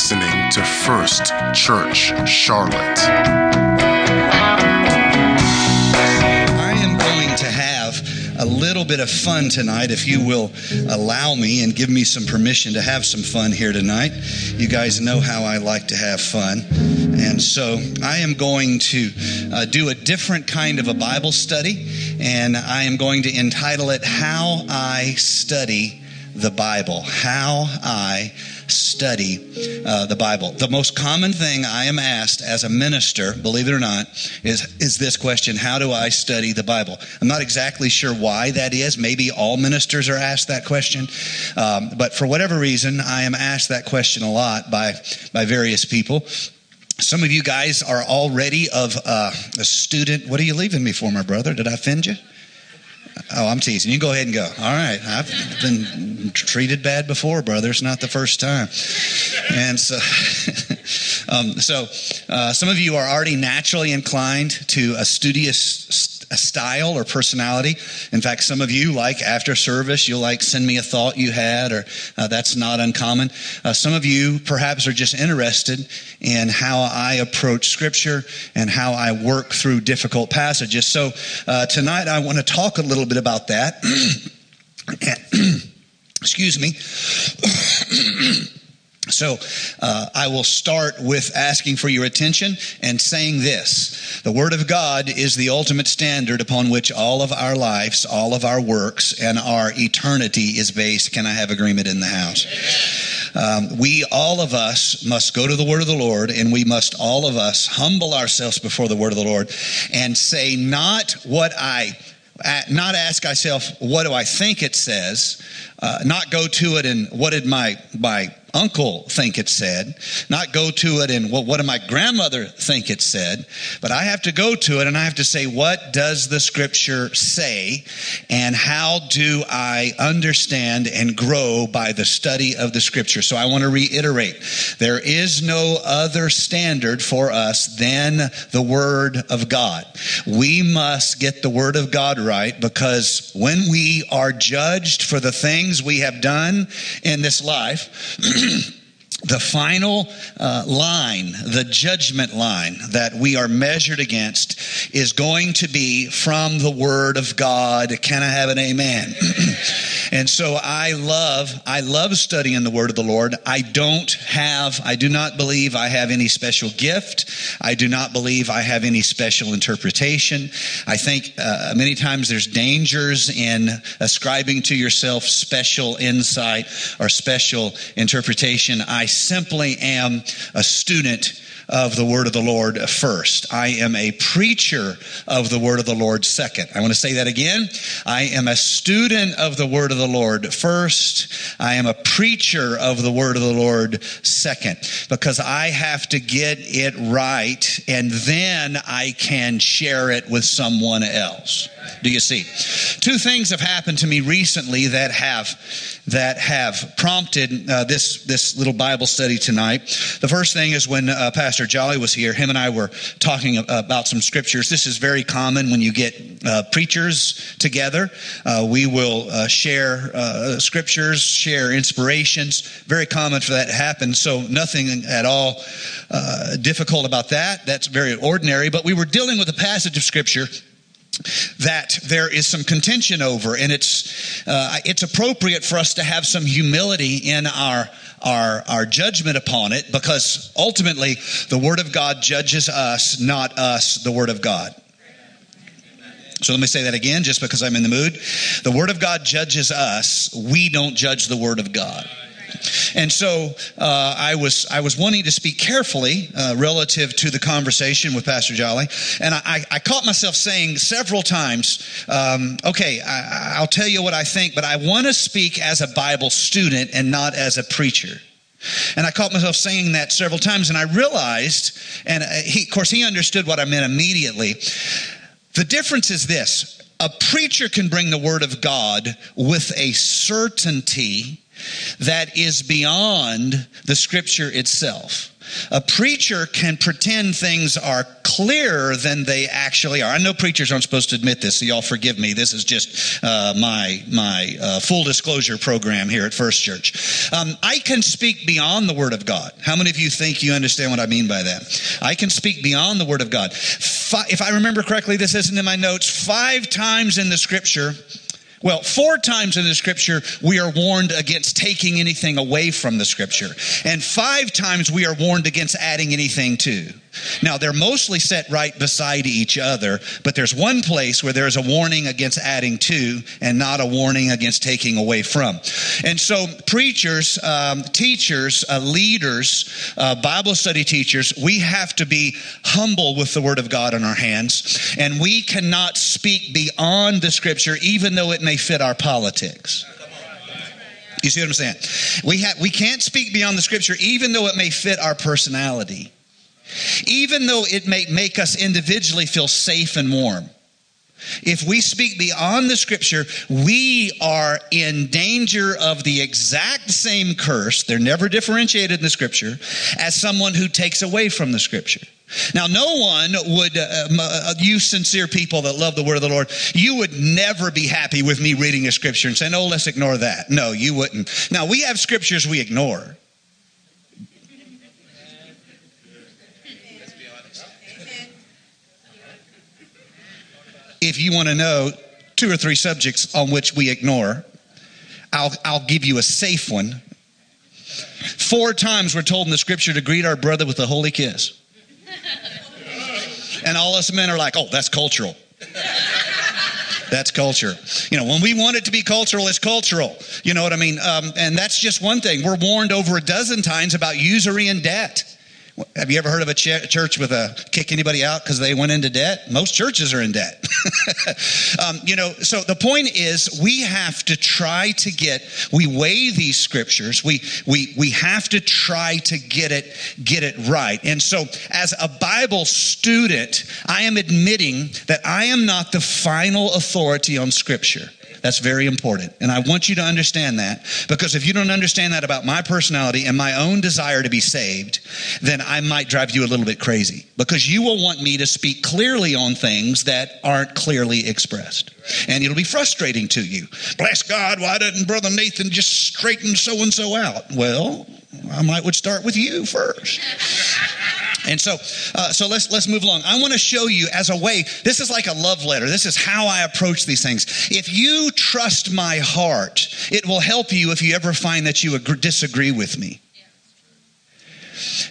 listening to First Church Charlotte. I am going to have a little bit of fun tonight, if you will allow me and give me some permission to have some fun here tonight. You guys know how I like to have fun. And so I am going to uh, do a different kind of a Bible study, and I am going to entitle it How I Study the Bible. How I study uh, the Bible. The most common thing I am asked as a minister, believe it or not, is, is this question How do I study the Bible? I'm not exactly sure why that is. Maybe all ministers are asked that question. Um, but for whatever reason, I am asked that question a lot by, by various people. Some of you guys are already of uh, a student. What are you leaving me for, my brother? Did I offend you? Oh, I'm teasing. You go ahead and go. All right. I've been treated bad before, brother. It's not the first time. And so, um, so uh, some of you are already naturally inclined to a studious a style or personality. In fact, some of you, like after service, you'll like send me a thought you had, or uh, that's not uncommon. Uh, some of you perhaps are just interested in how I approach Scripture and how I work through difficult passages. So uh, tonight I want to talk a little bit about that. Excuse me. So uh, I will start with asking for your attention and saying this The Word of God is the ultimate standard upon which all of our lives, all of our works, and our eternity is based. Can I have agreement in the house? Um, we, all of us, must go to the Word of the Lord, and we must, all of us, humble ourselves before the Word of the Lord and say, not what I not ask ourselves, what do I think it says? Uh, not go to it and what did my, my uncle think it said, not go to it and well, what did my grandmother think it said, but I have to go to it and I have to say, what does the scripture say and how do I understand and grow by the study of the scripture? So I want to reiterate, there is no other standard for us than the word of God. We must get the word of God right because when we are judged for the things we have done in this life, the final uh, line, the judgment line that we are measured against is going to be from the Word of God. Can I have an amen? and so I love, I love studying the Word of the Lord. I don't have, I do not believe I have any special gift. I do not believe I have any special interpretation. I think uh, many times there's dangers in ascribing to yourself special insight or special interpretation. I simply am a student of the word of the Lord first. I am a preacher of the word of the Lord second. I want to say that again. I am a student of the word of the Lord first. I am a preacher of the word of the Lord second because I have to get it right and then I can share it with someone else. Do you see? Two things have happened to me recently that have that have prompted uh, this this little Bible study tonight. The first thing is when uh, Pastor Jolly was here. Him and I were talking about some scriptures. This is very common when you get uh, preachers together. Uh, we will uh, share uh, scriptures, share inspirations. Very common for that to happen. So nothing at all difficult about that. That's very ordinary. But we were dealing with a passage of scripture that there is some contention over, and it's uh, it's appropriate for us to have some humility in our our our judgment upon it, because ultimately the Word of God judges us, not us, the Word of God. So let me say that again, just because I'm in the mood. The Word of God judges us; we don't judge the Word of God. And so uh, I was I was wanting to speak carefully uh, relative to the conversation with Pastor Jolly, and I, I caught myself saying several times, um, "Okay, I, will tell you what I think, but I want to speak as a Bible student and not as a preacher." And I caught myself saying that several times, and I realized, and uh, he, of course, he understood what I meant immediately. The difference is this: a preacher can bring the Word of God with a certainty that is beyond the scripture itself. A preacher can pretend things are clearer than they actually are. I know preachers aren't supposed to admit this, so y'all forgive me. This is just uh, my my uh, full disclosure program here at First Church. Um, I can speak beyond the Word of God. How many of you think you understand what I mean by that? I can speak beyond the Word of God. if I remember correctly, this isn't in my notes. Five times in the Scripture well, four times in the scripture, we are warned against taking anything away from the scripture. And five times we are warned against adding anything to. Now, they're mostly set right beside each other, but there's one place where there's a warning against adding to and not a warning against taking away from. And so, preachers, um, teachers, uh, leaders, uh, Bible study teachers, we have to be humble with the Word of God in our hands, and we cannot speak beyond the Scripture, even though it may fit our politics. You see what I'm saying? We, have, we can't speak beyond the Scripture, even though it may fit our personality even though it may make us individually feel safe and warm. If we speak beyond the scripture, we are in danger of the exact same curse, they're never differentiated in the scripture, as someone who takes away from the scripture. Now, no one would, uh, uh, you sincere people that love the word of the Lord, you would never be happy with me reading a scripture and saying, oh, let's ignore that. No, you wouldn't. Now, we have scriptures we ignore. If you want to know two or three subjects on which we ignore, I'll, I'll give you a safe one. Four times we're told in the scripture to greet our brother with a holy kiss. And all us men are like, oh, that's cultural. That's culture. You know, when we want it to be cultural, it's cultural. You know what I mean? Um, and that's just one thing. We're warned over a dozen times about usury and debt. Have you ever heard of a ch- church with a kick anybody out because they went into debt? Most churches are in debt. um, you know, so the point is we have to try to get, we weigh these scriptures. We, we, we have to try to get it, get it right. And so as a Bible student, I am admitting that I am not the final authority on scripture. That's very important. And I want you to understand that because if you don't understand that about my personality and my own desire to be saved, then I might drive you a little bit crazy because you will want me to speak clearly on things that aren't clearly expressed. And it'll be frustrating to you. Bless God, why didn't Brother Nathan just straighten so and so out? Well, I might would start with you first. And so, uh, so let's let's move along. I want to show you as a way. This is like a love letter. This is how I approach these things. If you trust my heart, it will help you if you ever find that you agree, disagree with me.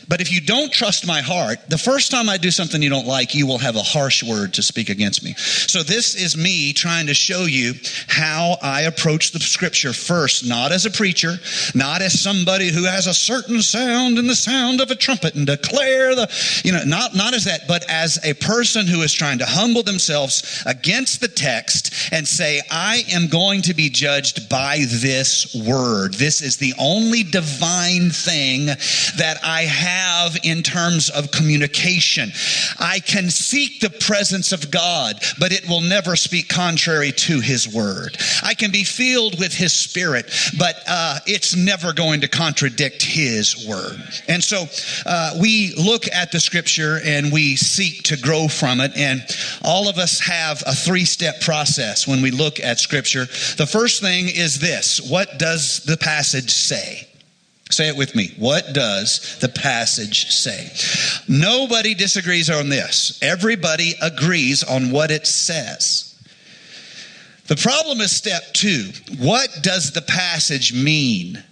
But if you don't trust my heart, the first time I do something you don't like, you will have a harsh word to speak against me. So this is me trying to show you how I approach the scripture first, not as a preacher, not as somebody who has a certain sound and the sound of a trumpet and declare the, you know, not, not as that, but as a person who is trying to humble themselves against the text and say, I am going to be judged by this word. This is the only divine thing that I have have in terms of communication. I can seek the presence of God, but it will never speak contrary to His word. I can be filled with His Spirit, but uh, it's never going to contradict His word. And so uh, we look at the scripture and we seek to grow from it. And all of us have a three step process when we look at scripture. The first thing is this what does the passage say? Say it with me. What does the passage say? Nobody disagrees on this. Everybody agrees on what it says. The problem is step two. What does the passage mean?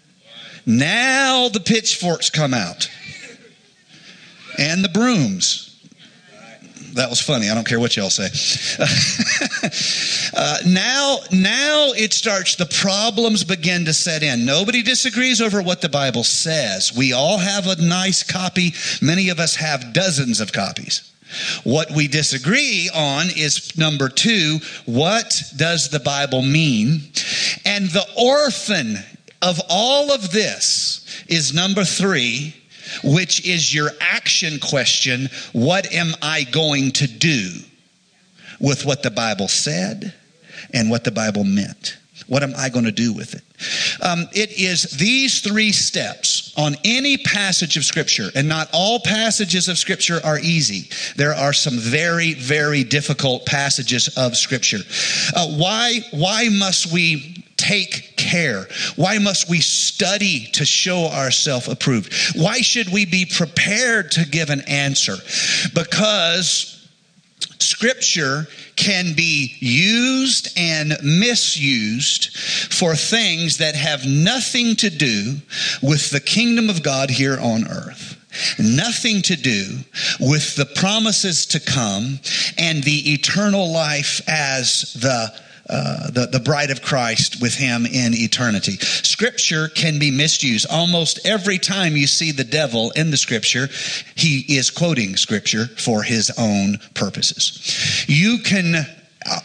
Now the pitchforks come out and the brooms. That was funny. I don't care what y'all say. uh, now, now it starts. The problems begin to set in. Nobody disagrees over what the Bible says. We all have a nice copy. Many of us have dozens of copies. What we disagree on is number two, what does the Bible mean? And the orphan of all of this is number three, which is your action question what am I going to do with what the Bible said and what the Bible meant? What am I going to do with it? Um, it is these three steps on any passage of Scripture, and not all passages of Scripture are easy. There are some very, very difficult passages of Scripture. Uh, why, why must we take care? Why must we study to show ourselves approved? Why should we be prepared to give an answer? Because Scripture can be used and misused for things that have nothing to do with the kingdom of God here on earth. Nothing to do with the promises to come and the eternal life as the uh, the, the bride of Christ with him in eternity. Scripture can be misused. Almost every time you see the devil in the scripture, he is quoting scripture for his own purposes. You can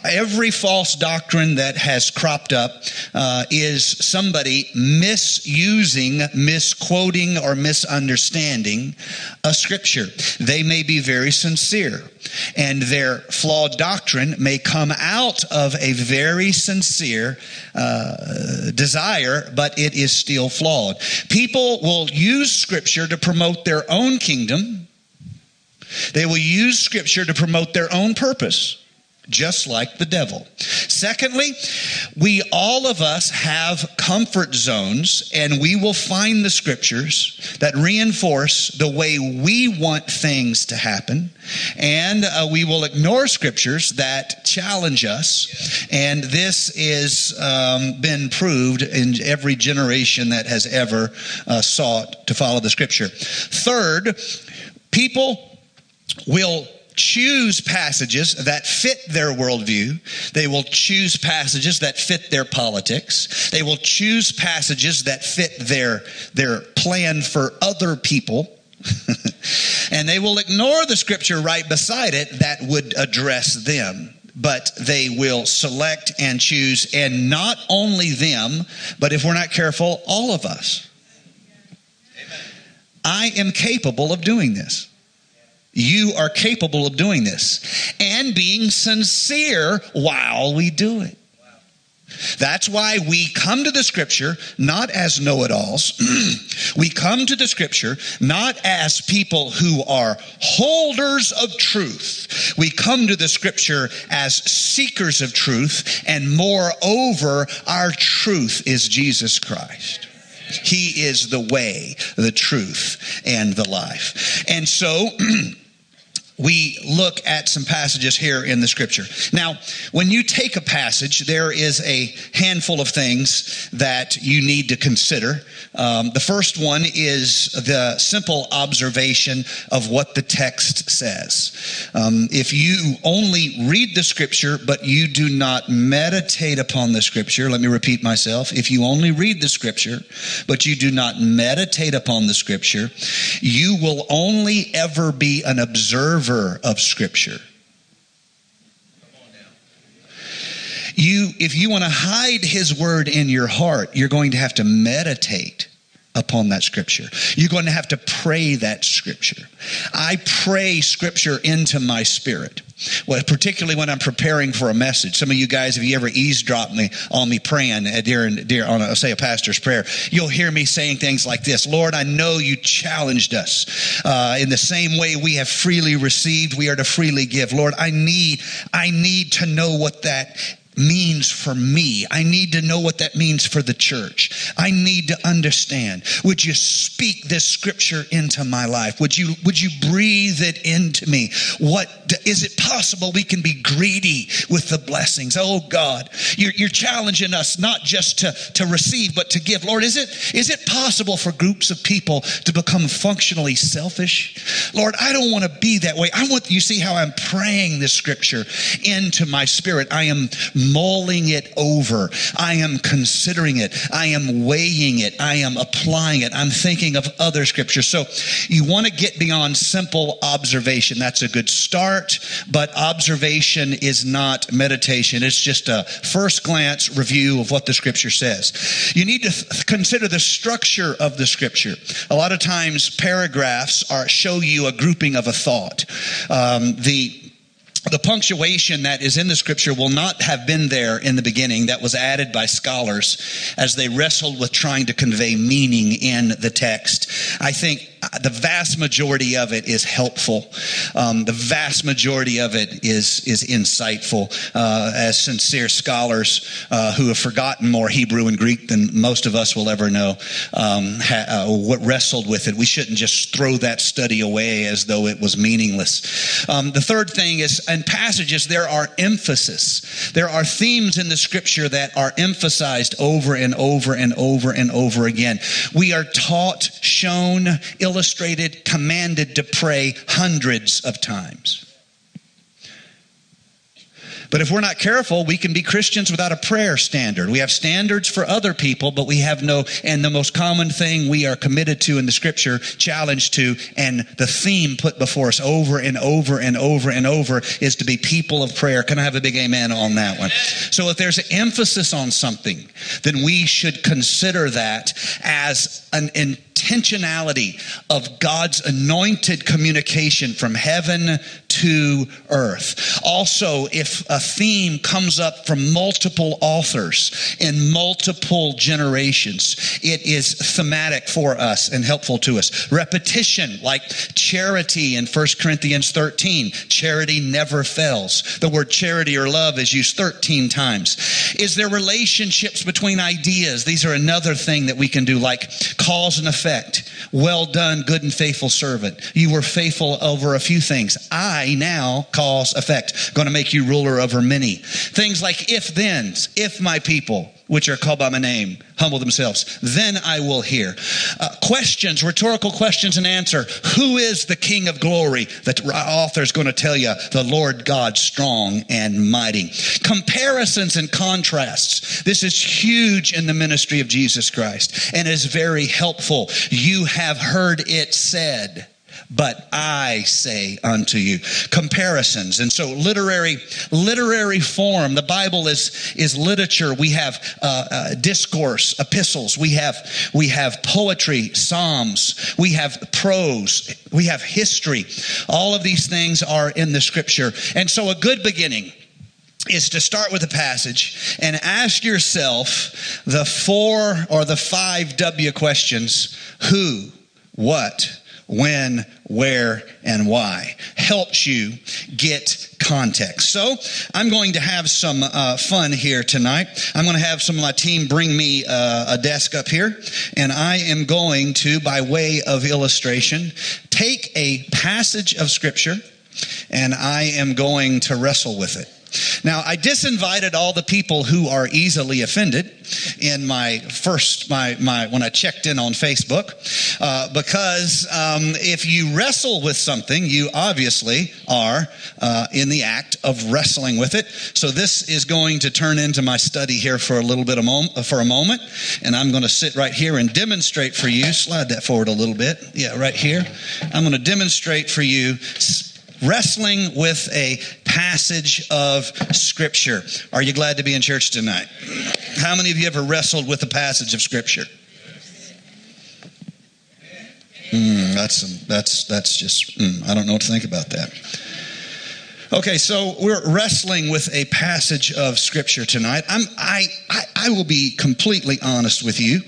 every false doctrine that has cropped up uh, is somebody misusing, misquoting, or misunderstanding a scripture. They may be very sincere, and their flawed doctrine may come out of a very sincere uh, desire, but it is still flawed. People will use scripture to promote their own kingdom. They will use scripture to promote their own purpose just like the devil. Secondly, we all of us have comfort zones, and we will find the scriptures that reinforce the way we want things to happen, and uh, we will ignore scriptures that challenge us. And this has um, been proved in every generation that has ever uh, sought to follow the scripture. Third, people will choose passages that fit their worldview. They will choose passages that fit their politics. They will choose passages that fit their, their plan for other people. and they will ignore the scripture right beside it that would address them. But they will select and choose, and not only them, but if we're not careful, all of us. I am capable of doing this. You are capable of doing this and being sincere while we do it. That's why we come to the scripture not as know it alls. we come to the scripture not as people who are holders of truth. We come to the scripture as seekers of truth, and moreover, our truth is Jesus Christ. He is the way, the truth, and the life. And so, we look at some passages here in the scripture. Now, when you take a passage, there is a handful of things that you need to consider. Um, the first one is the simple observation of what the text says. Um, if you only read the scripture, but you do not meditate upon the scripture, let me repeat myself. If you only read the scripture, but you do not meditate upon the scripture, you will only ever be an observer of Scripture. You, if you want to hide His Word in your heart, you're going to have to meditate upon that scripture. You're going to have to pray that scripture. I pray scripture into my spirit. Well, particularly when I'm preparing for a message. Some of you guys, if you ever eavesdrop me on me praying during, during on a, say a pastor's prayer, you'll hear me saying things like this: "Lord, I know you challenged us uh, in the same way we have freely received, we are to freely give. Lord, I need, I need to know what that means for me. I need to know what that means for the church. I need to understand. Would you speak this scripture into my life? Would you would you breathe it into me? What is it possible we can be greedy with the blessings? Oh God, you're, you're challenging us not just to, to receive but to give. Lord, is it is it possible for groups of people to become functionally selfish? Lord, I don't want to be that way. I want you see how I'm praying this scripture into my spirit. I am mulling it over. I am considering it. I am weighing it. I am applying it. I'm thinking of other scriptures. So you want to get beyond simple observation. That's a good start, but observation is not meditation. It's just a first glance review of what the scripture says. You need to th- consider the structure of the scripture. A lot of times paragraphs are show you a grouping of a thought. Um, the the punctuation that is in the scripture will not have been there in the beginning. That was added by scholars as they wrestled with trying to convey meaning in the text. I think the vast majority of it is helpful. Um, the vast majority of it is is insightful. Uh, as sincere scholars uh, who have forgotten more Hebrew and Greek than most of us will ever know, um, ha, uh, what wrestled with it, we shouldn't just throw that study away as though it was meaningless. Um, the third thing is, in passages there are emphasis. There are themes in the Scripture that are emphasized over and over and over and over again. We are taught, shown, illustrated illustrated, commanded to pray hundreds of times. But if we're not careful, we can be Christians without a prayer standard. We have standards for other people, but we have no, and the most common thing we are committed to in the scripture, challenged to, and the theme put before us over and over and over and over is to be people of prayer. Can I have a big amen on that one? So if there's emphasis on something, then we should consider that as an intentionality of God's anointed communication from heaven to earth. Also, if a theme comes up from multiple authors in multiple generations, it is thematic for us and helpful to us. Repetition, like charity in 1 Corinthians 13, charity never fails. The word charity or love is used 13 times. Is there relationships between ideas? These are another thing that we can do, like cause and effect. Well done, good and faithful servant. You were faithful over a few things. I now cause effect. Going to make you ruler over many. Things like if thens, if my people, which are called by my name, humble themselves, then I will hear. Uh, questions, rhetorical questions and answer. Who is the King of glory? The author is going to tell you the Lord God strong and mighty. Comparisons and contrasts. This is huge in the ministry of Jesus Christ and is very helpful. You have heard it said but I say unto you. Comparisons. And so literary, literary form, the Bible is, is literature. We have uh, uh, discourse, epistles. We have, we have poetry, psalms. We have prose. We have history. All of these things are in the scripture. And so a good beginning is to start with a passage and ask yourself the four or the five W questions. Who, what, when, where, and why. Helps you get context. So I'm going to have some uh, fun here tonight. I'm going to have some of my team bring me uh, a desk up here, and I am going to, by way of illustration, take a passage of Scripture and I am going to wrestle with it. Now, I disinvited all the people who are easily offended in my first, my, my, when I checked in on Facebook, uh, because um, if you wrestle with something, you obviously are uh, in the act of wrestling with it. So this is going to turn into my study here for a little bit of mom- for a moment, and I'm going to sit right here and demonstrate for you. Slide that forward a little bit. Yeah, right here. I'm going to demonstrate for you wrestling with a passage of Scripture. Are you glad to be in church tonight? How many of you ever wrestled with a passage of Scripture? Mm, that's that's that's just mm, I don't know what to think about that. Okay, so we're wrestling with a passage of scripture tonight. I'm, I, I, I will be completely honest with you.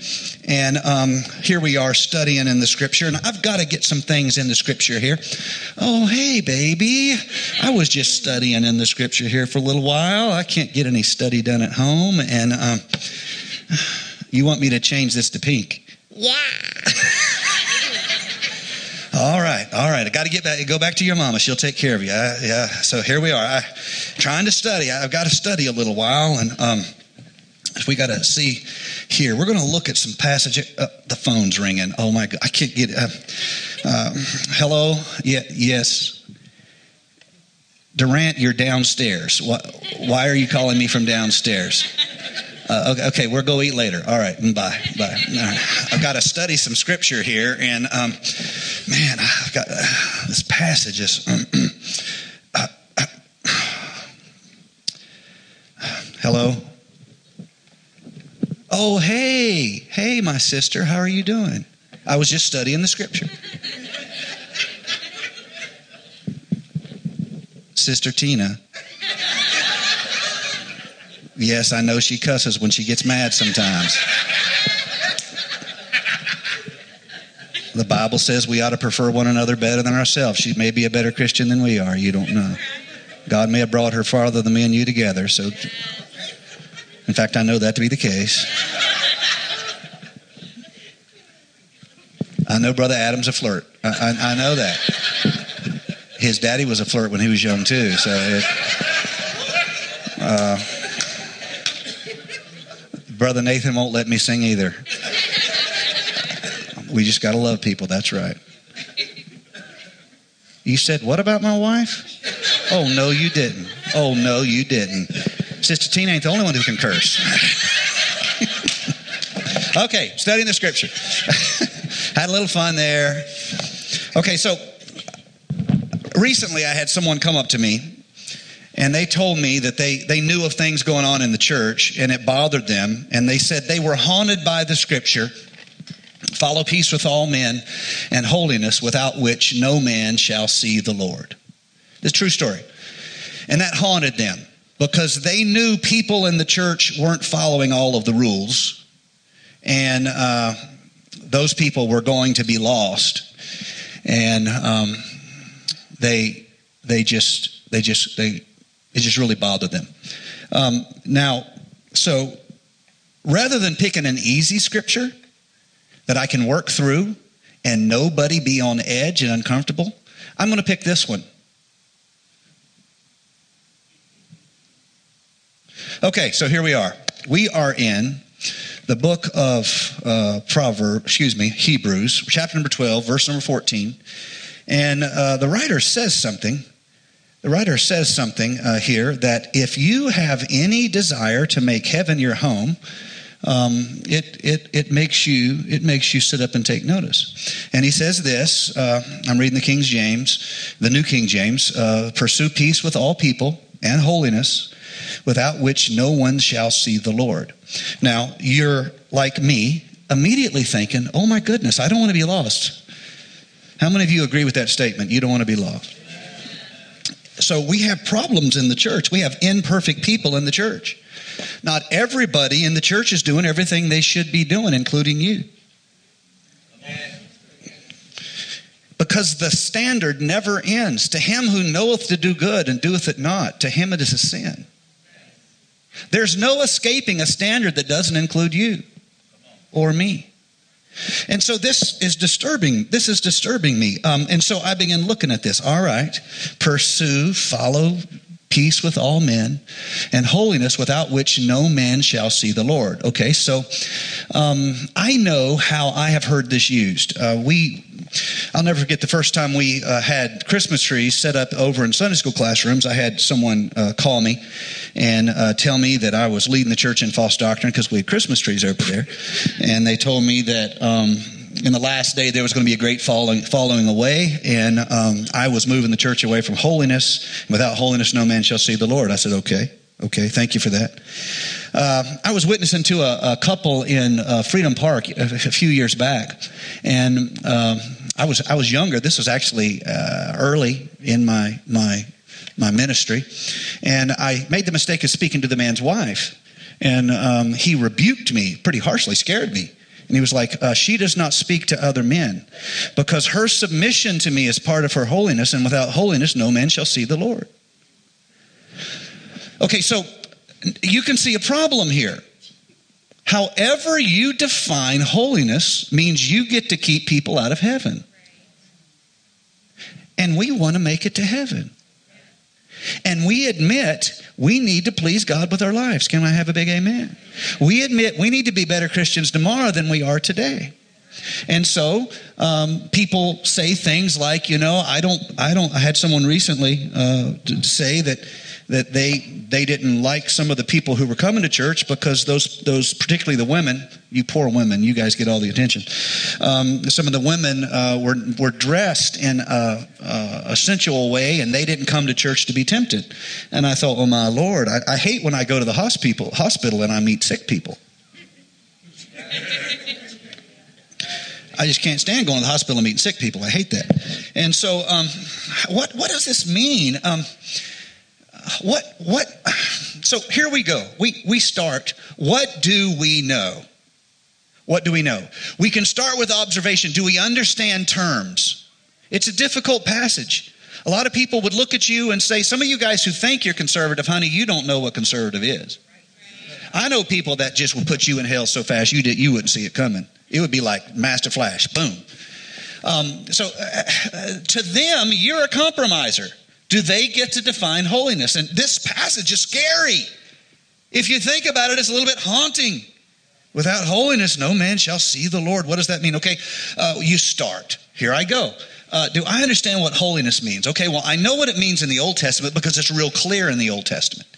And um, here we are studying in the scripture, and I've got to get some things in the scripture here. Oh, hey, baby. I was just studying in the scripture here for a little while. I can't get any study done at home. And um, you want me to change this to pink? Yeah. All right, all right. I got to get back. Go back to your mama. She'll take care of you. I, yeah. So here we are. I, trying to study. I've got to study a little while, and um, we got to see here. We're going to look at some passage. Uh, the phone's ringing. Oh my God! I can't get. Uh, uh, hello. Yeah. Yes. Durant, you're downstairs. Why, why are you calling me from downstairs? Uh, okay, okay, we'll go eat later. All right, bye, bye. I've got to study some scripture here, and um, man, I've got uh, this passage is. uh, hello. Oh, hey, hey, my sister, how are you doing? I was just studying the scripture. Sister Tina. yes, I know she cusses when she gets mad sometimes. The Bible says we ought to prefer one another better than ourselves. She may be a better Christian than we are. You don't know. God may have brought her farther than me and you together. So, in fact, I know that to be the case. I know Brother Adam's a flirt. I, I, I know that. His daddy was a flirt when he was young too. So, it, uh, Brother Nathan won't let me sing either. We just got to love people. That's right. You said, What about my wife? Oh, no, you didn't. Oh, no, you didn't. Sister Tina ain't the only one who can curse. okay, studying the scripture. had a little fun there. Okay, so recently I had someone come up to me and they told me that they, they knew of things going on in the church and it bothered them. And they said they were haunted by the scripture Follow peace with all men and holiness, without which no man shall see the Lord. A true story. And that haunted them because they knew people in the church weren't following all of the rules. And uh, those people were going to be lost. And um, they, they just, they just, they, it just really bothered them. Um, now, so rather than picking an easy scripture, that I can work through and nobody be on edge and uncomfortable, I'm going to pick this one. Okay, so here we are. We are in the book of uh, Proverbs, excuse me, Hebrews, chapter number 12, verse number 14. And uh, the writer says something. The writer says something uh, here that if you have any desire to make heaven your home, um, it, it, it, makes you, it makes you sit up and take notice. And he says this uh, I'm reading the King James, the New King James uh, pursue peace with all people and holiness, without which no one shall see the Lord. Now, you're like me, immediately thinking, oh my goodness, I don't want to be lost. How many of you agree with that statement? You don't want to be lost. So we have problems in the church. We have imperfect people in the church. Not everybody in the church is doing everything they should be doing, including you. Because the standard never ends. To him who knoweth to do good and doeth it not, to him it is a sin. There's no escaping a standard that doesn't include you or me. And so this is disturbing. This is disturbing me. Um, and so I begin looking at this. All right, pursue, follow peace with all men, and holiness without which no man shall see the Lord. Okay, so um, I know how I have heard this used. Uh, we, I'll never forget the first time we uh, had Christmas trees set up over in Sunday school classrooms. I had someone uh, call me and uh, tell me that I was leading the church in false doctrine because we had Christmas trees over there, and they told me that. Um, in the last day there was going to be a great following, following away, and um, I was moving the church away from holiness. Without holiness, no man shall see the Lord. I said, okay, okay, thank you for that. Uh, I was witnessing to a, a couple in uh, Freedom Park a, a, few years back, and uh, I was I was younger. This was actually uh, early in my my my ministry, and I made the mistake of speaking to the man's wife, and um, he rebuked me pretty harshly, scared me. And he was like, uh, She does not speak to other men because her submission to me is part of her holiness, and without holiness, no man shall see the Lord. Okay, so you can see a problem here. However, you define holiness means you get to keep people out of heaven. And we want to make it to heaven. And we admit we need to please God with our lives. Can I have a big amen? We admit we need to be better Christians tomorrow than we are today. And so um, people say things like, you know, I don't, I don't. I had someone recently uh, say that that they they didn't like some of the people who were coming to church because those those particularly the women you poor women you guys get all the attention um, some of the women uh, were were dressed in a, a, sensual way and they didn't come to church to be tempted and I thought oh my lord I, I hate when I go to the hospital hospital and I meet sick people I just can't stand going to the hospital and meeting sick people I hate that and so um, what what does this mean um, what, what, so here we go. We, we start. What do we know? What do we know? We can start with observation. Do we understand terms? It's a difficult passage. A lot of people would look at you and say, Some of you guys who think you're conservative, honey, you don't know what conservative is. I know people that just will put you in hell so fast you, did, you wouldn't see it coming. It would be like Master Flash, boom. Um, so uh, uh, to them, you're a compromiser. Do they get to define holiness? And this passage is scary. If you think about it, it's a little bit haunting. Without holiness, no man shall see the Lord. What does that mean? Okay, uh, you start. Here I go. Uh, do I understand what holiness means? Okay, well, I know what it means in the Old Testament because it's real clear in the Old Testament.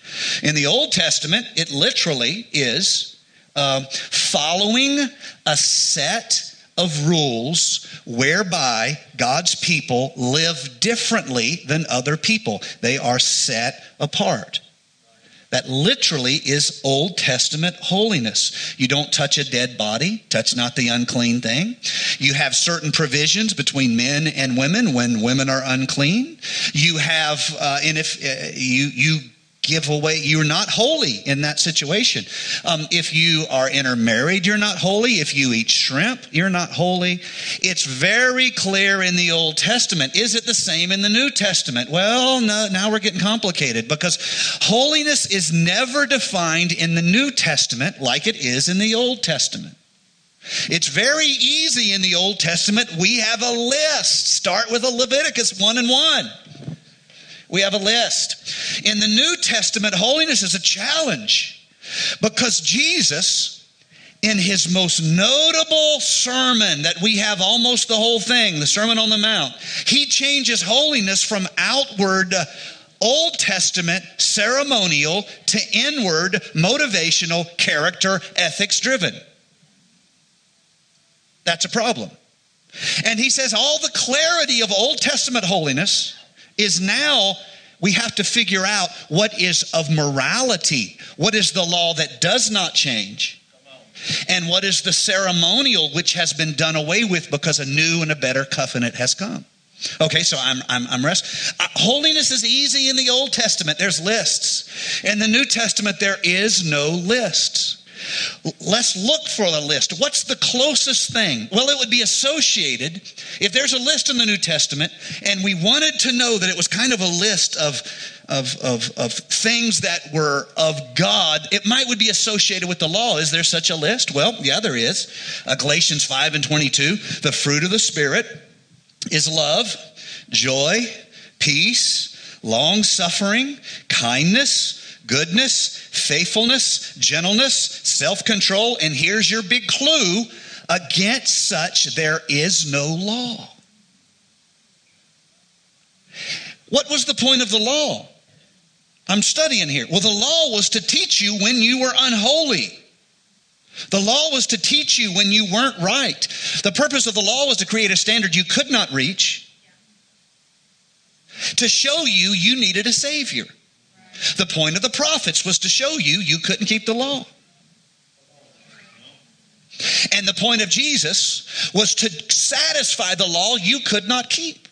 In the Old Testament, it literally is uh, following a set of rules whereby God's people live differently than other people. They are set apart. That literally is Old Testament holiness. You don't touch a dead body, touch not the unclean thing. You have certain provisions between men and women when women are unclean. You have, uh, and if uh, you, you give away, you're not holy in that situation. Um, if you are intermarried, you're not holy. If you eat shrimp, you're not holy. It's very clear in the Old Testament. Is it the same in the New Testament? Well, no, now we're getting complicated because holiness is never defined in the New Testament like it is in the Old Testament. It's very easy in the Old Testament. We have a list. Start with a Leviticus 1 and 1. We have a list. In the New Testament, holiness is a challenge because Jesus, in his most notable sermon that we have almost the whole thing, the Sermon on the Mount, he changes holiness from outward Old Testament ceremonial to inward motivational character ethics driven. That's a problem. And he says all the clarity of Old Testament holiness is now we have to figure out what is of morality. What is the law that does not change? And what is the ceremonial which has been done away with because a new and a better covenant has come? Okay, so I'm, I'm, I'm rest. Uh, holiness is easy in the Old Testament. There's lists. In the New Testament, there is no lists. Let's look for a list. What's the closest thing? Well, it would be associated. If there's a list in the New Testament and we wanted to know that it was kind of a list of, of, of, of things that were of God, it might would be associated with the law. Is there such a list? Well, yeah, there is. Uh, Galatians 5 and 22, the fruit of the Spirit is love, joy, peace, long suffering, kindness, goodness, faithfulness, gentleness, self control. And here's your big clue against such there is no law. What was the point of the law? I'm studying here. Well, the law was to teach you when you were unholy. The law was to teach you when you weren't right. The purpose of the law was to create a standard you could not reach, to show you you needed a Savior. The point of the prophets was to show you you couldn't keep the law. And the point of Jesus was to satisfy the law you could not keep.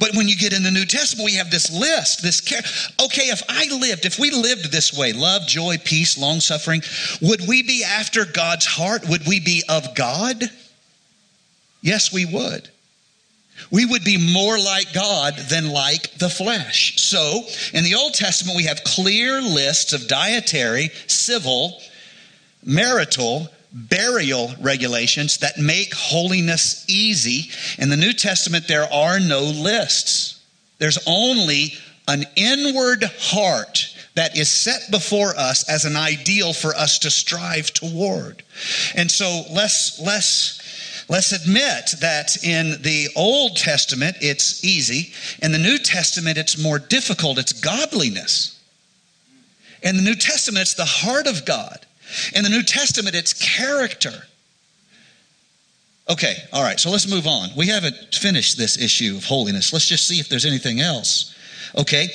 But when you get in the New Testament, we have this list, this care. Okay, if I lived, if we lived this way, love, joy, peace, long suffering, would we be after God's heart? Would we be of God? Yes, we would we would be more like God than like the flesh. So, in the Old Testament, we have clear lists of dietary, civil, marital, burial regulations that make holiness easy. In the New Testament, there are no lists. There's only an inward heart that is set before us as an ideal for us to strive toward. And so let's let's Let's admit that in the Old Testament it's easy, in the New Testament it's more difficult. It's godliness. In the New Testament it's the heart of God. In the New Testament it's character. Okay, all right, so let's move on. We haven't finished this issue of holiness. Let's just see if there's anything else. Okay,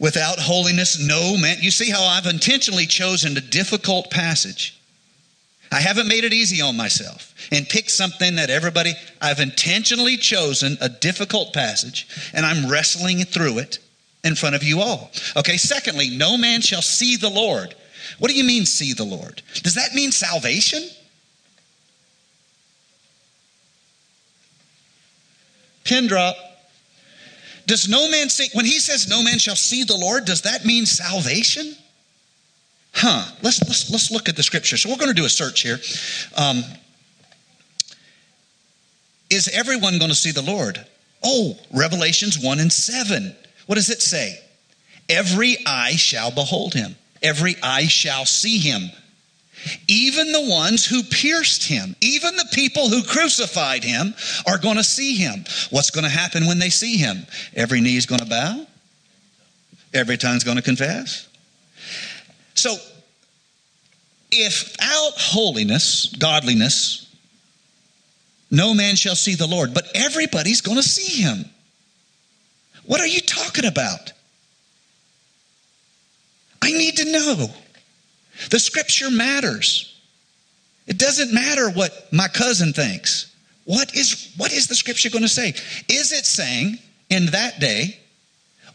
without holiness, no man. You see how I've intentionally chosen a difficult passage I haven't made it easy on myself and picked something that everybody, I've intentionally chosen a difficult passage and I'm wrestling through it in front of you all. Okay, secondly, no man shall see the Lord. What do you mean, see the Lord? Does that mean salvation? Pin drop. Does no man see, when he says no man shall see the Lord, does that mean salvation? Huh. Let's, let's, let's look at the scripture. So we're going to do a search here. Um, is everyone going to see the Lord? Oh, Revelations 1 and 7. What does it say? Every eye shall behold him, every eye shall see him. Even the ones who pierced him, even the people who crucified him, are going to see him. What's going to happen when they see him? Every knee is going to bow, every tongue's going to confess. So, if without holiness, godliness, no man shall see the Lord, but everybody's going to see him. What are you talking about? I need to know. The scripture matters. It doesn't matter what my cousin thinks. What is, what is the scripture going to say? Is it saying in that day,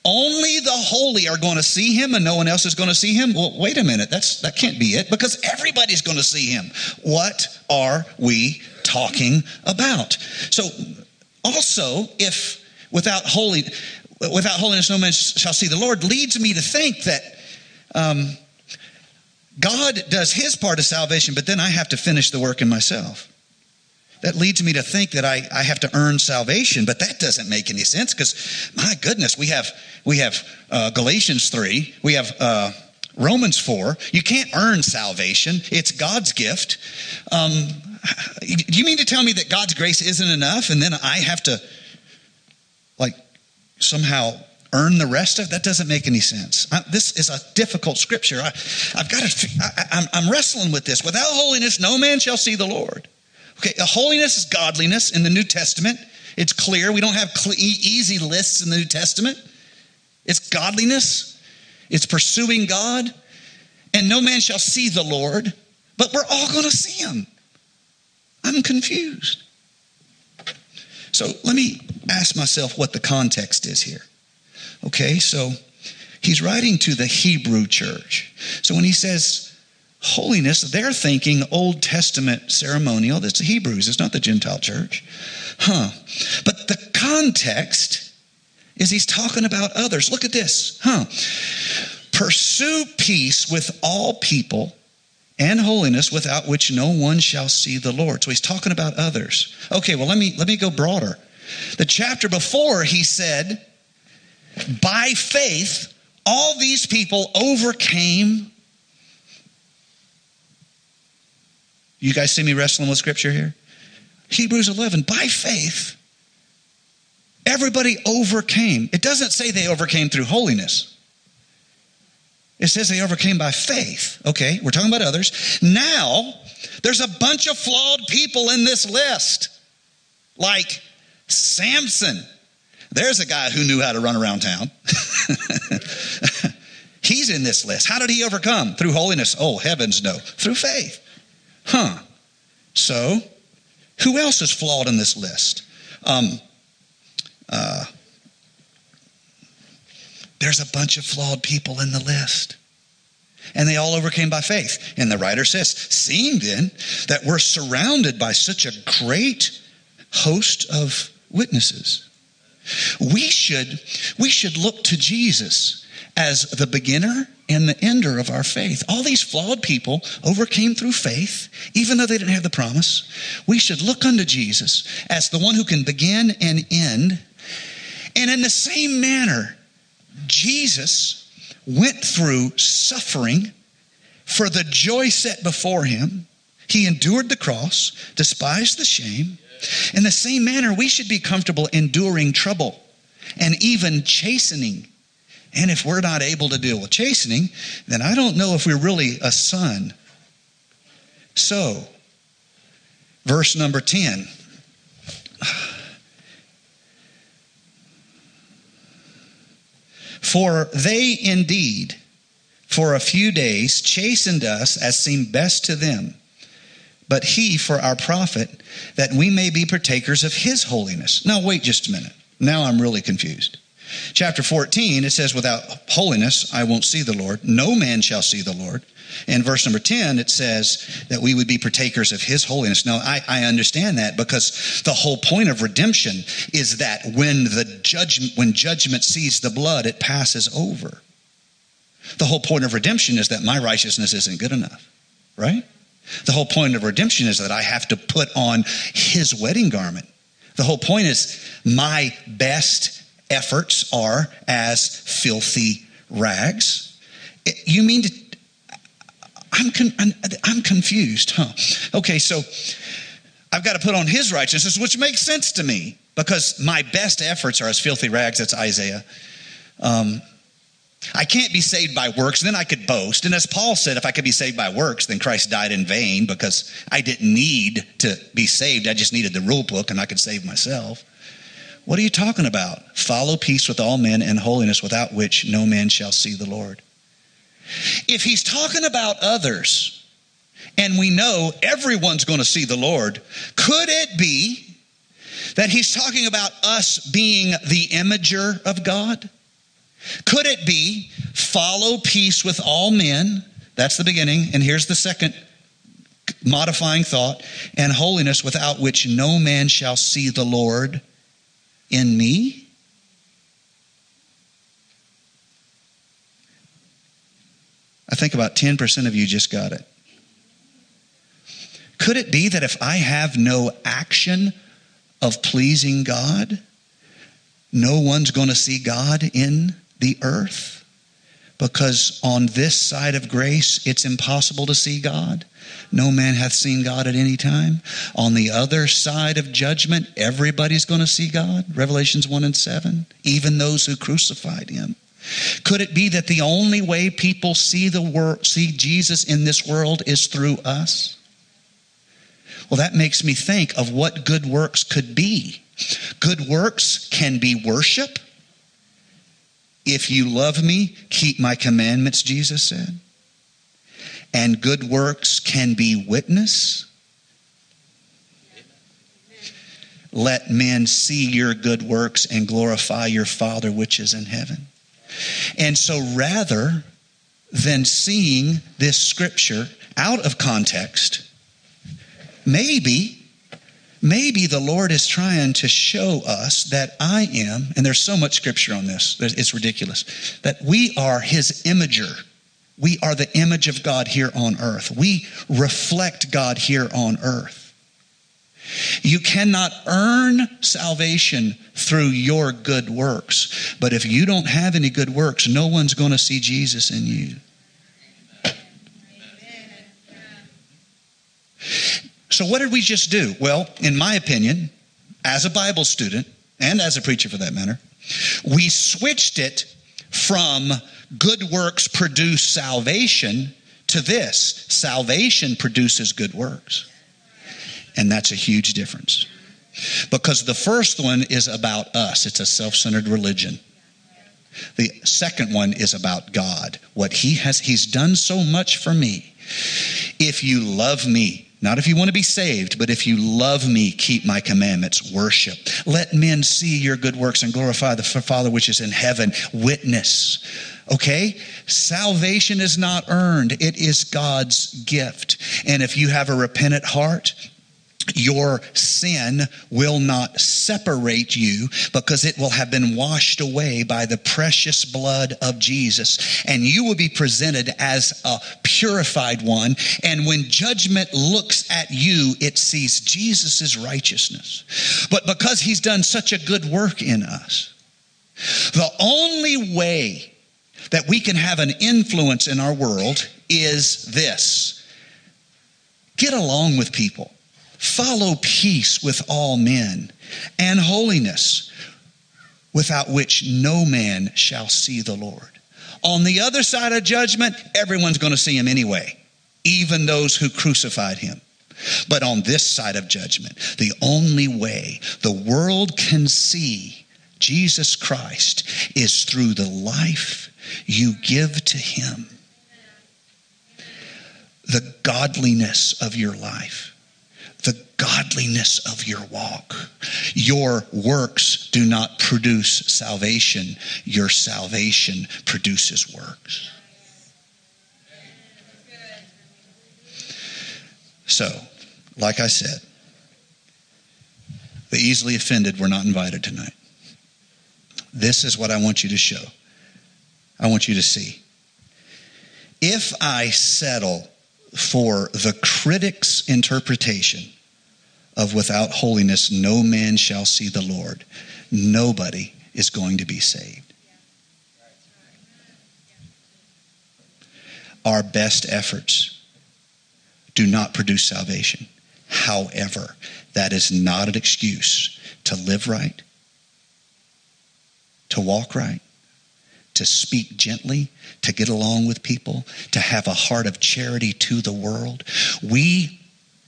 only the holy are going to see him and no one else is going to see him? Well, wait a minute. That's, that can't be it because everybody's going to see him. What are we talking about? So, also, if without holy, without holiness no man shall see the Lord, leads me to think that um, God does his part of salvation, but then I have to finish the work in myself. That leads me to think that I, I have to earn salvation, but that doesn't make any sense because, my goodness, we have, we have uh, Galatians 3, we have uh, Romans 4. You can't earn salvation, it's God's gift. Um, do you mean to tell me that God's grace isn't enough and then I have to, like, somehow earn the rest of that doesn't make any sense. I, this is a difficult scripture. I, have got to I, am wrestling with this. Without holiness no man shall see the lord okay holiness is godliness in the new testament. It's clear. We don't have easy lists in the new testament. It's godliness. It's pursuing god. And no man shall see the lord but we're all going to see him. I'm confused. So let me ask myself what the context is here. Okay, so he's writing to the Hebrew church. So when he says holiness, they're thinking Old Testament ceremonial. That's the Hebrews, it's not the Gentile church. Huh. But the context is he's talking about others. Look at this. Huh. Pursue peace with all people and holiness without which no one shall see the Lord. So he's talking about others. Okay, well let me let me go broader. The chapter before he said by faith, all these people overcame. You guys see me wrestling with scripture here? Hebrews 11, by faith, everybody overcame. It doesn't say they overcame through holiness. It says they overcame by faith. Okay, we're talking about others. Now, there's a bunch of flawed people in this list, like Samson. There's a guy who knew how to run around town. He's in this list. How did he overcome? Through holiness? Oh, heavens no. Through faith. Huh. So, who else is flawed in this list? Um, uh, there's a bunch of flawed people in the list. And they all overcame by faith. And the writer says, seeing then that we're surrounded by such a great host of witnesses, we should, we should look to Jesus as the beginner and the ender of our faith. All these flawed people overcame through faith, even though they didn't have the promise. We should look unto Jesus as the one who can begin and end. And in the same manner, Jesus went through suffering for the joy set before him. He endured the cross, despised the shame, in the same manner, we should be comfortable enduring trouble and even chastening. And if we're not able to deal with chastening, then I don't know if we're really a son. So, verse number 10. For they indeed, for a few days, chastened us as seemed best to them but he for our profit, that we may be partakers of his holiness. Now, wait just a minute. Now I'm really confused. Chapter 14, it says, Without holiness I won't see the Lord. No man shall see the Lord. In verse number 10, it says that we would be partakers of his holiness. Now, I, I understand that because the whole point of redemption is that when the judgment, when judgment sees the blood, it passes over. The whole point of redemption is that my righteousness isn't good enough, right? The whole point of redemption is that I have to put on his wedding garment. The whole point is my best efforts are as filthy rags. You mean to, I'm, con, I'm, I'm confused, huh? Okay, so I've got to put on his righteousness, which makes sense to me because my best efforts are as filthy rags. That's Isaiah. Um, I can't be saved by works, then I could boast. And as Paul said, if I could be saved by works, then Christ died in vain because I didn't need to be saved. I just needed the rule book and I could save myself. What are you talking about? Follow peace with all men and holiness, without which no man shall see the Lord. If he's talking about others, and we know everyone's going to see the Lord, could it be that he's talking about us being the imager of God? Could it be follow peace with all men? That's the beginning. And here's the second modifying thought and holiness without which no man shall see the Lord in me? I think about 10% of you just got it. Could it be that if I have no action of pleasing God, no one's going to see God in the earth? Because on this side of grace, it's impossible to see God. No man hath seen God at any time. On the other side of judgment, everybody's going to see God. Revelations 1 and 7. Even those who crucified him. Could it be that the only way people see the world, see Jesus in this world is through us? Well, that makes me think of what good works could be. Good works can be worship. If you love me, keep my commandments, Jesus said and good works can be witness. Let men see your good works and glorify your Father which is in heaven. And so rather than seeing this scripture out of context, maybe maybe the Lord is trying to show us that I am, and there's so much scripture on this, it's ridiculous, that we are his imager. We are the image of God here on earth. We reflect God here on earth. You cannot earn salvation through your good works. But if you don't have any good works, no one's going to see Jesus in you. So, what did we just do? Well, in my opinion, as a Bible student, and as a preacher for that matter, we switched it from good works produce salvation to this salvation produces good works. And that's a huge difference. Because the first one is about us, it's a self centered religion. The second one is about God. What He has, He's done so much for me. If you love me, not if you want to be saved, but if you love me, keep my commandments, worship. Let men see your good works and glorify the Father which is in heaven. Witness. Okay? Salvation is not earned, it is God's gift. And if you have a repentant heart, your sin will not separate you because it will have been washed away by the precious blood of Jesus. And you will be presented as a purified one. And when judgment looks at you, it sees Jesus' righteousness. But because he's done such a good work in us, the only way that we can have an influence in our world is this get along with people, follow peace with all men, and holiness, without which no man shall see the Lord. On the other side of judgment, everyone's going to see him anyway, even those who crucified him. But on this side of judgment, the only way the world can see Jesus Christ is through the life you give to Him. The godliness of your life. The godliness of your walk. Your works do not produce salvation, your salvation produces works. So, like I said, the easily offended were not invited tonight. This is what I want you to show. I want you to see. If I settle for the critic's interpretation of without holiness, no man shall see the Lord, nobody is going to be saved. Our best efforts do not produce salvation. However, that is not an excuse to live right, to walk right, to speak gently, to get along with people, to have a heart of charity to the world. We,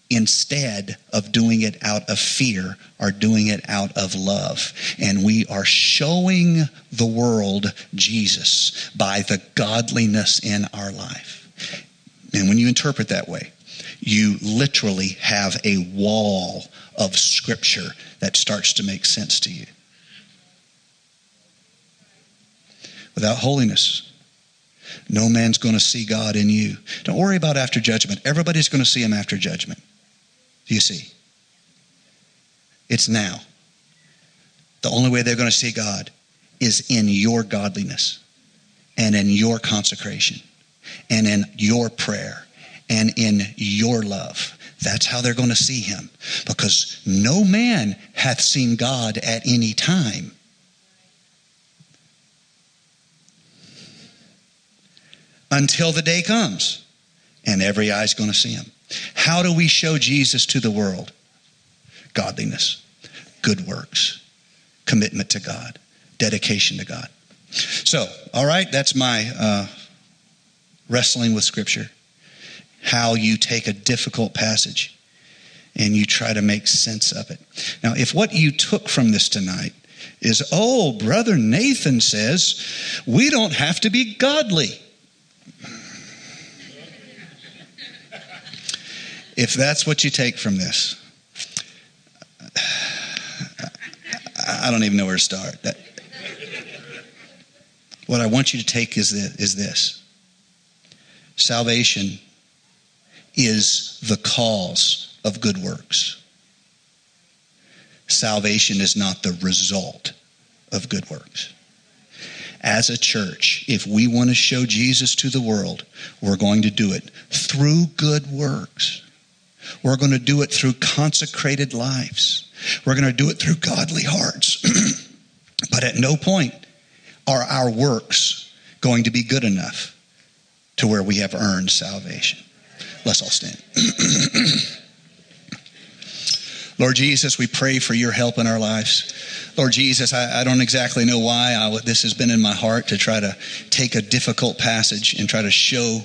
instead of doing it out of fear, are doing it out of love. And we are showing the world Jesus by the godliness in our life. And when you interpret that way, you literally have a wall of scripture that starts to make sense to you. Without holiness, no man's going to see God in you. Don't worry about after judgment. Everybody's going to see him after judgment. Do you see? It's now. The only way they're going to see God is in your godliness and in your consecration and in your prayer and in your love. That's how they're going to see him. Because no man hath seen God at any time. Until the day comes, and every eye's going to see him. How do we show Jesus to the world? Godliness, good works, commitment to God, dedication to God. So, all right, that's my uh, wrestling with Scripture how you take a difficult passage and you try to make sense of it. Now, if what you took from this tonight is, oh, Brother Nathan says, we don't have to be godly. If that's what you take from this, I don't even know where to start. That, what I want you to take is this, is this. Salvation is the cause of good works. Salvation is not the result of good works. As a church, if we want to show Jesus to the world, we're going to do it through good works. We're going to do it through consecrated lives. We're going to do it through godly hearts. but at no point are our works going to be good enough to where we have earned salvation. Let's all stand. Lord Jesus, we pray for your help in our lives. Lord Jesus, I, I don't exactly know why I, this has been in my heart to try to take a difficult passage and try to show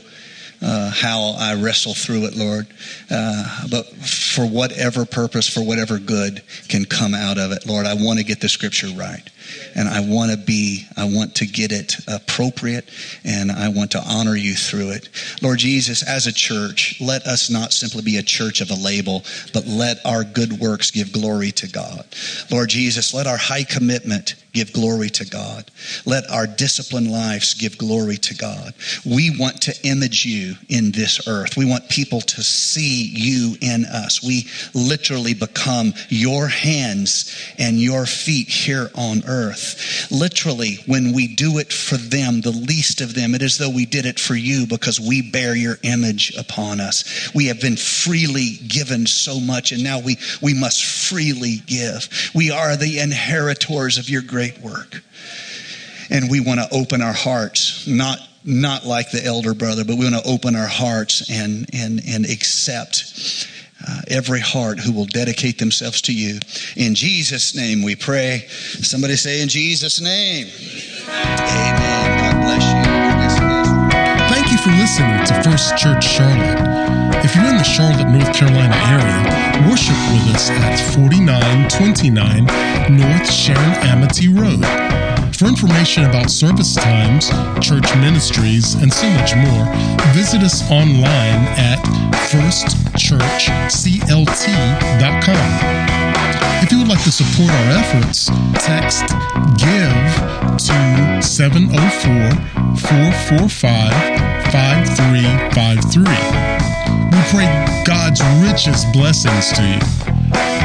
uh, how I wrestle through it, Lord. Uh, but for whatever purpose, for whatever good can come out of it, Lord, I want to get the scripture right and I want to be, I want to get it appropriate, and I want to honor you through it. Lord Jesus, as a church, let us not simply be a church of a label, but let our good works give glory to God. Lord Jesus, let our high commitment give glory to God. Let our disciplined lives give glory to God. We want to image you in this earth. We want people to see you in us. We literally become your hands and your feet here on earth. Literally, when we do it for them, the least of them, it is though we did it for you because we bear your image upon us. We have been freely given so much, and now we, we must freely give. We are the inheritors of your great work. And we want to open our hearts, not not like the elder brother, but we want to open our hearts and and and accept uh, every heart who will dedicate themselves to you. In Jesus' name we pray. Somebody say, In Jesus' name. Amen. God bless you. Thank you for listening to First Church Charlotte. If you're in the Charlotte, North Carolina area, worship with us at 4929 North Sharon Amity Road. For information about service times, church ministries, and so much more, visit us online at firstchurchclt.com. If you would like to support our efforts, text GIVE to 704 445 5353. We pray God's richest blessings to you.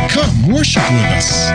Come worship with us.